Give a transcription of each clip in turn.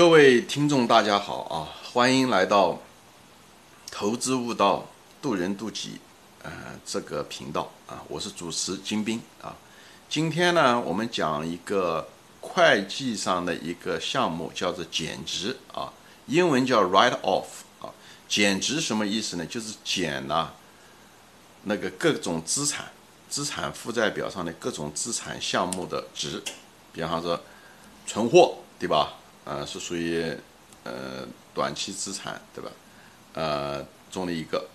各位听众，大家好啊！欢迎来到投资悟道、渡人渡己，呃，这个频道啊，我是主持金兵啊。今天呢，我们讲一个会计上的一个项目，叫做减值啊，英文叫 write off 啊。减值什么意思呢？就是减呢那个各种资产、资产负债表上的各种资产项目的值，比方说存货，对吧？呃，是属于呃短期资产，对吧？呃，中的一个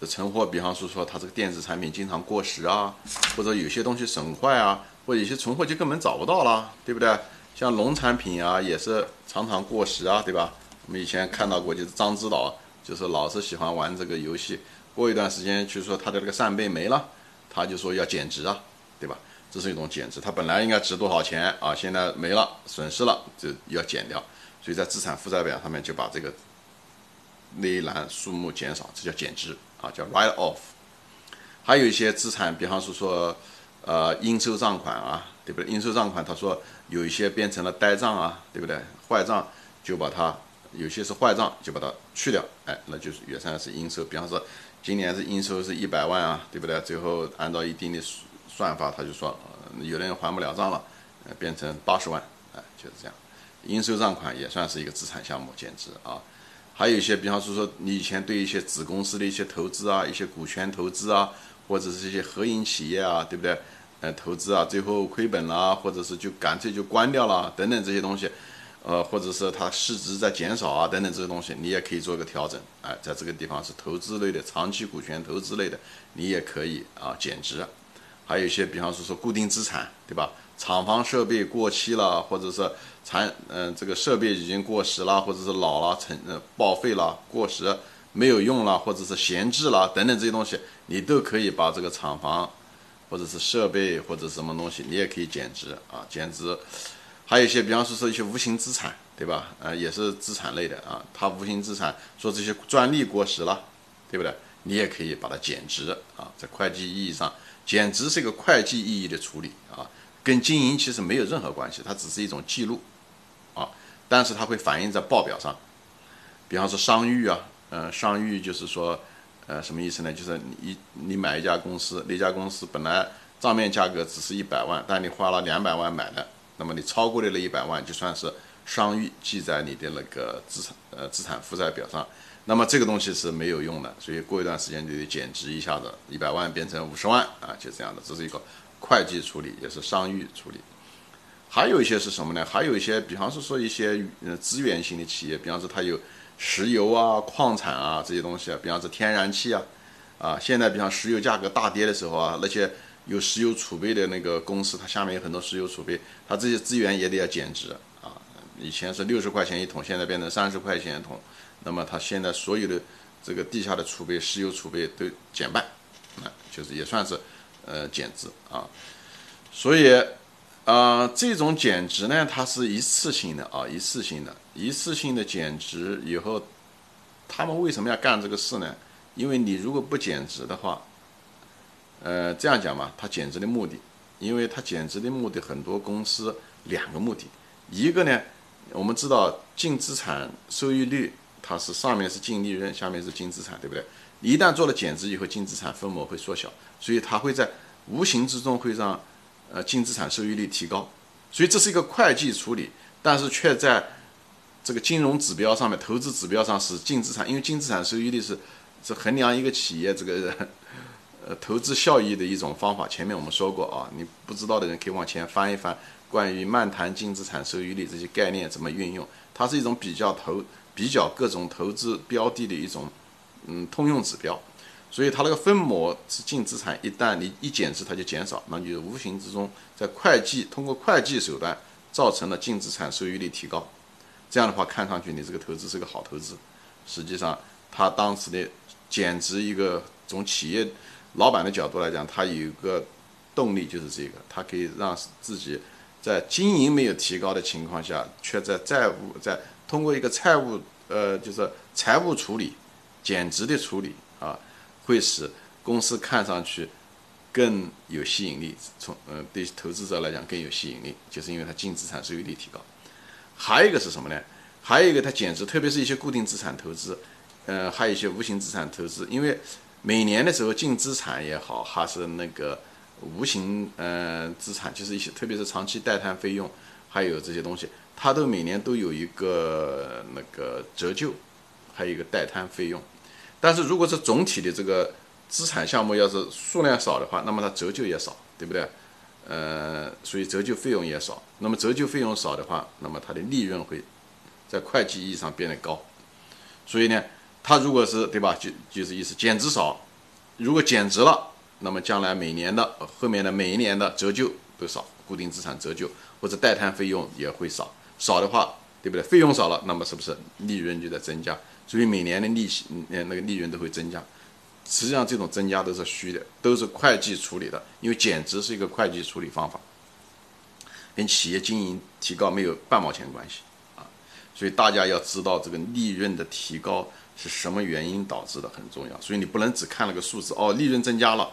这存货，比方说说它这个电子产品经常过时啊，或者有些东西损坏啊，或者有些存货就根本找不到了，对不对？像农产品啊，也是常常过时啊，对吧？我们以前看到过，就是张指导，就是老是喜欢玩这个游戏，过一段时间就是说他的那个扇贝没了，他就说要减值啊，对吧？这是一种减值，它本来应该值多少钱啊？现在没了，损失了，就要减掉。所以在资产负债表上面就把这个那一栏数目减少，这叫减值啊，叫 write off。还有一些资产，比方说说呃应收账款啊，对不对？应收账款，他说有一些变成了呆账啊，对不对？坏账就把它有些是坏账，就把它去掉，哎，那就是也算是应收。比方说今年是应收是一百万啊，对不对？最后按照一定的数。算法他就说，有的人还不了账了，呃，变成八十万，哎，就是这样。应收账款也算是一个资产项目减值啊。还有一些，比方说说你以前对一些子公司的一些投资啊，一些股权投资啊，或者是一些合营企业啊，对不对？呃，投资啊，最后亏本了，或者是就干脆就关掉了，等等这些东西，呃，或者是它市值在减少啊，等等这些东西，你也可以做一个调整，哎，在这个地方是投资类的，长期股权投资类的，你也可以啊减值。还有一些，比方说说固定资产，对吧？厂房设备过期了，或者是产嗯这个设备已经过时了，或者是老了、成呃报废了、过时没有用了，或者是闲置了等等这些东西，你都可以把这个厂房或者是设备或者什么东西，你也可以减值啊，减值。还有一些，比方说说一些无形资产，对吧？呃，也是资产类的啊，它无形资产说这些专利过时了，对不对？你也可以把它减值啊，在会计意义上。简直是一个会计意义的处理啊，跟经营其实没有任何关系，它只是一种记录啊，但是它会反映在报表上。比方说商誉啊，嗯，商誉就是说，呃，什么意思呢？就是你你买一家公司，那家公司本来账面价格只是一百万，但你花了两百万买的，那么你超过的那一百万就算是商誉记在你的那个资产呃资产负债表上。那么这个东西是没有用的，所以过一段时间就得减值一下子，一百万变成五十万啊，就这样的，这是一个会计处理，也是商誉处理。还有一些是什么呢？还有一些，比方说说一些呃资源型的企业，比方说它有石油啊、矿产啊这些东西啊，比方说天然气啊，啊，现在比方石油价格大跌的时候啊，那些有石油储备的那个公司，它下面有很多石油储备，它这些资源也得要减值。以前是六十块钱一桶，现在变成三十块钱一桶。那么它现在所有的这个地下的储备、石油储备都减半，啊，就是也算是呃减值啊。所以啊，这种减值呢，它是一次性的啊，一次性的，一次性的减值以后，他们为什么要干这个事呢？因为你如果不减值的话，呃，这样讲嘛，它减值的目的，因为它减值的目的很多公司两个目的，一个呢，我们知道净资产收益率。它是上面是净利润，下面是净资产，对不对？一旦做了减值以后，净资产分母会缩小，所以它会在无形之中会让呃净资产收益率提高。所以这是一个会计处理，但是却在这个金融指标上面、投资指标上是净资产，因为净资产收益率是是衡量一个企业这个投资效益的一种方法。前面我们说过啊，你不知道的人可以往前翻一翻，关于漫谈净资产收益率这些概念怎么运用，它是一种比较投。比较各种投资标的的一种，嗯，通用指标，所以它那个分母是净资产，一旦你一减值，它就减少，那就无形之中在会计通过会计手段造成了净资产收益率提高。这样的话，看上去你这个投资是个好投资，实际上它当时的减值一个总企业老板的角度来讲，他有一个动力就是这个，他可以让自己在经营没有提高的情况下，却在债务在。通过一个财务，呃，就是财务处理、减值的处理啊，会使公司看上去更有吸引力。从嗯，对投资者来讲更有吸引力，就是因为它净资产收益率提高。还有一个是什么呢？还有一个它减值，特别是一些固定资产投资，呃，还有一些无形资产投资，因为每年的时候净资产也好，还是那个无形呃资产，就是一些特别是长期代摊费用，还有这些东西，它都每年都有一个那个折旧，还有一个代摊费用。但是如果是总体的这个资产项目要是数量少的话，那么它折旧也少，对不对？呃，所以折旧费用也少。那么折旧费用少的话，那么它的利润会在会计意义上变得高。所以呢，它如果是对吧，就就是意思减值少。如果减值了，那么将来每年的后面的每一年的折旧都少，固定资产折旧或者代摊费用也会少。少的话，对不对？费用少了，那么是不是利润就在增加？所以每年的利息，嗯，那个利润都会增加。实际上，这种增加都是虚的，都是会计处理的，因为减值是一个会计处理方法，跟企业经营提高没有半毛钱关系。所以大家要知道这个利润的提高是什么原因导致的很重要。所以你不能只看那个数字哦，利润增加了，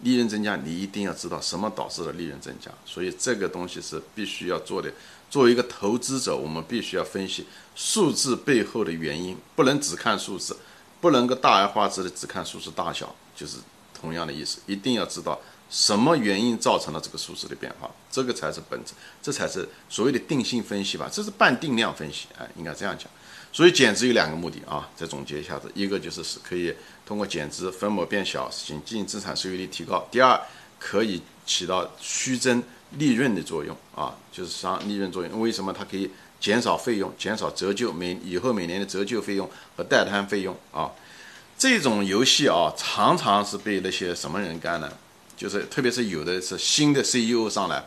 利润增加，你一定要知道什么导致了利润增加。所以这个东西是必须要做的。作为一个投资者，我们必须要分析数字背后的原因，不能只看数字。不能够大而化之的只看数字大小，就是同样的意思。一定要知道什么原因造成了这个数字的变化，这个才是本质，这才是所谓的定性分析吧。这是半定量分析，哎，应该这样讲。所以减值有两个目的啊，再总结一下子，一个就是是可以通过减值分母变小，使净资产收益率提高；第二，可以起到虚增利润的作用啊，就是商利润作用。为什么它可以？减少费用，减少折旧，每以后每年的折旧费用和代摊费用啊，这种游戏啊，常常是被那些什么人干呢？就是特别是有的是新的 CEO 上来，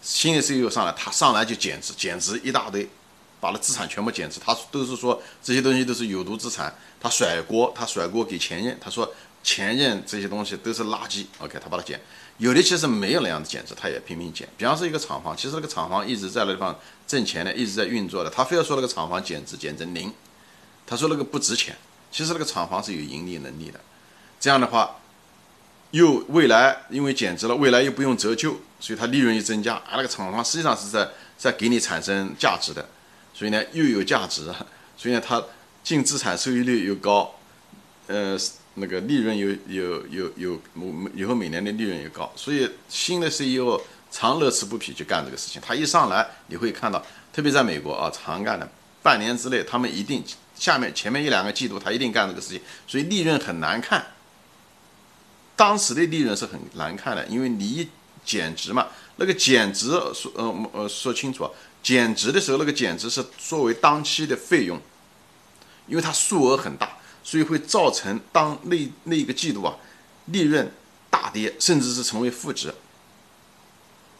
新的 CEO 上来，他上来就减值，减值一大堆，把那资产全部减值，他都是说这些东西都是有毒资产，他甩锅，他甩锅给前任，他说前任这些东西都是垃圾，OK，他把它减。有的其实没有那样的减值，他也拼命减。比方说一个厂房，其实那个厂房一直在那地方挣钱的，一直在运作的，他非要说那个厂房减值减成零，他说那个不值钱。其实那个厂房是有盈利能力的。这样的话，又未来因为减值了，未来又不用折旧，所以它利润又增加。啊，那个厂房实际上是在在给你产生价值的，所以呢又有价值，所以呢它净资产收益率又高，呃。那个利润又又又有，以后每年的利润又高，所以新的 CEO 常乐此不疲去干这个事情。他一上来，你会看到，特别在美国啊，常干的，半年之内他们一定下面前面一两个季度他一定干这个事情，所以利润很难看。当时的利润是很难看的，因为你减值嘛，那个减值说呃呃说清楚，减值的时候那个减值是作为当期的费用，因为它数额很大。所以会造成当那那一个季度啊，利润大跌，甚至是成为负值。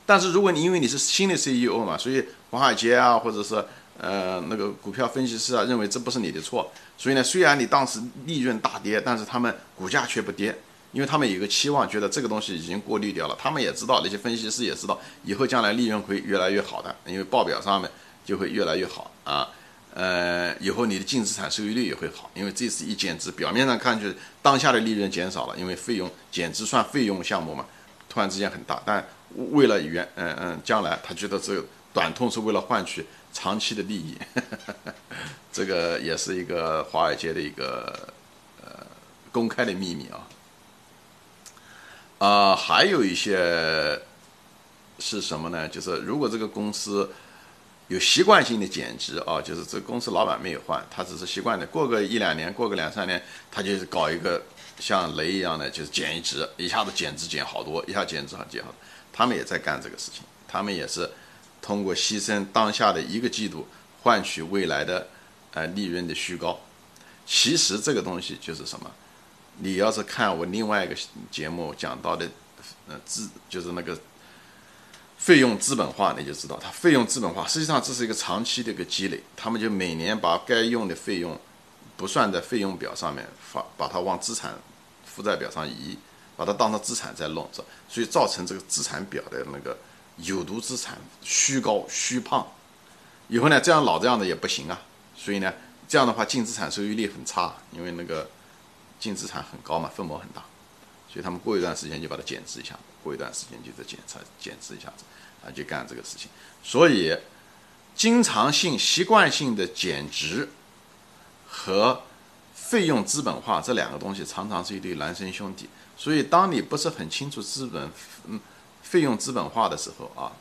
但是如果你因为你是新的 CEO 嘛，所以华尔街啊，或者是呃那个股票分析师啊，认为这不是你的错。所以呢，虽然你当时利润大跌，但是他们股价却不跌，因为他们有个期望，觉得这个东西已经过滤掉了。他们也知道，那些分析师也知道，以后将来利润会越来越好的，因为报表上面就会越来越好啊。呃，以后你的净资产收益率也会好，因为这次一减值，表面上看就是当下的利润减少了，因为费用减值算费用项目嘛，突然之间很大，但为了原嗯嗯将来，他觉得这个短痛是为了换取长期的利益，这个也是一个华尔街的一个呃公开的秘密啊。啊，还有一些是什么呢？就是如果这个公司。有习惯性的减值啊，就是这公司老板没有换，他只是习惯的，过个一两年，过个两三年，他就是搞一个像雷一样的，就是减一值，一下子减值减好多，一下减值好减好多。他们也在干这个事情，他们也是通过牺牲当下的一个季度，换取未来的呃利润的虚高。其实这个东西就是什么？你要是看我另外一个节目讲到的，呃，资就是那个。费用资本化，你就知道它费用资本化，实际上这是一个长期的一个积累。他们就每年把该用的费用不算在费用表上面，发把它往资产负债表上移，把它当成资产在弄着，所以造成这个资产表的那个有毒资产虚高虚胖。以后呢，这样老这样的也不行啊。所以呢，这样的话净资产收益率很差，因为那个净资产很高嘛，分母很大。所以他们过一段时间就把它减值一下，过一段时间就再减差减值一下子，啊，就干这个事情。所以经常性、习惯性的减值和费用资本化这两个东西，常常是一对孪生兄弟。所以，当你不是很清楚资本嗯费用资本化的时候啊，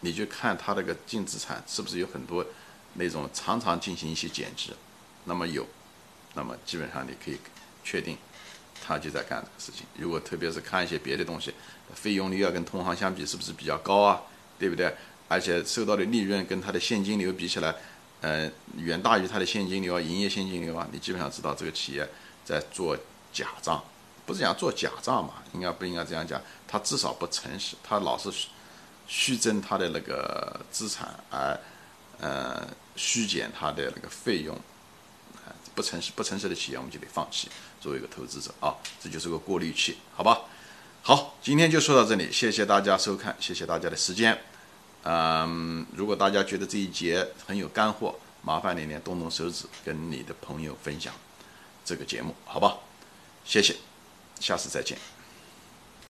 你就看它这个净资产是不是有很多那种常常进行一些减值，那么有，那么基本上你可以确定。他就在干这个事情。如果特别是看一些别的东西，费用率要跟同行相比是不是比较高啊？对不对？而且收到的利润跟他的现金流比起来，呃，远大于他的现金流啊，营业现金流啊，你基本上知道这个企业在做假账，不是讲做假账嘛？应该不应该这样讲？他至少不诚实，他老是虚增他的那个资产，而呃虚减他的那个费用。不诚实、不诚实的企业，我们就得放弃。作为一个投资者啊，这就是个过滤器，好吧？好，今天就说到这里，谢谢大家收看，谢谢大家的时间。嗯，如果大家觉得这一节很有干货，麻烦你呢动动手指，跟你的朋友分享这个节目，好吧？谢谢，下次再见。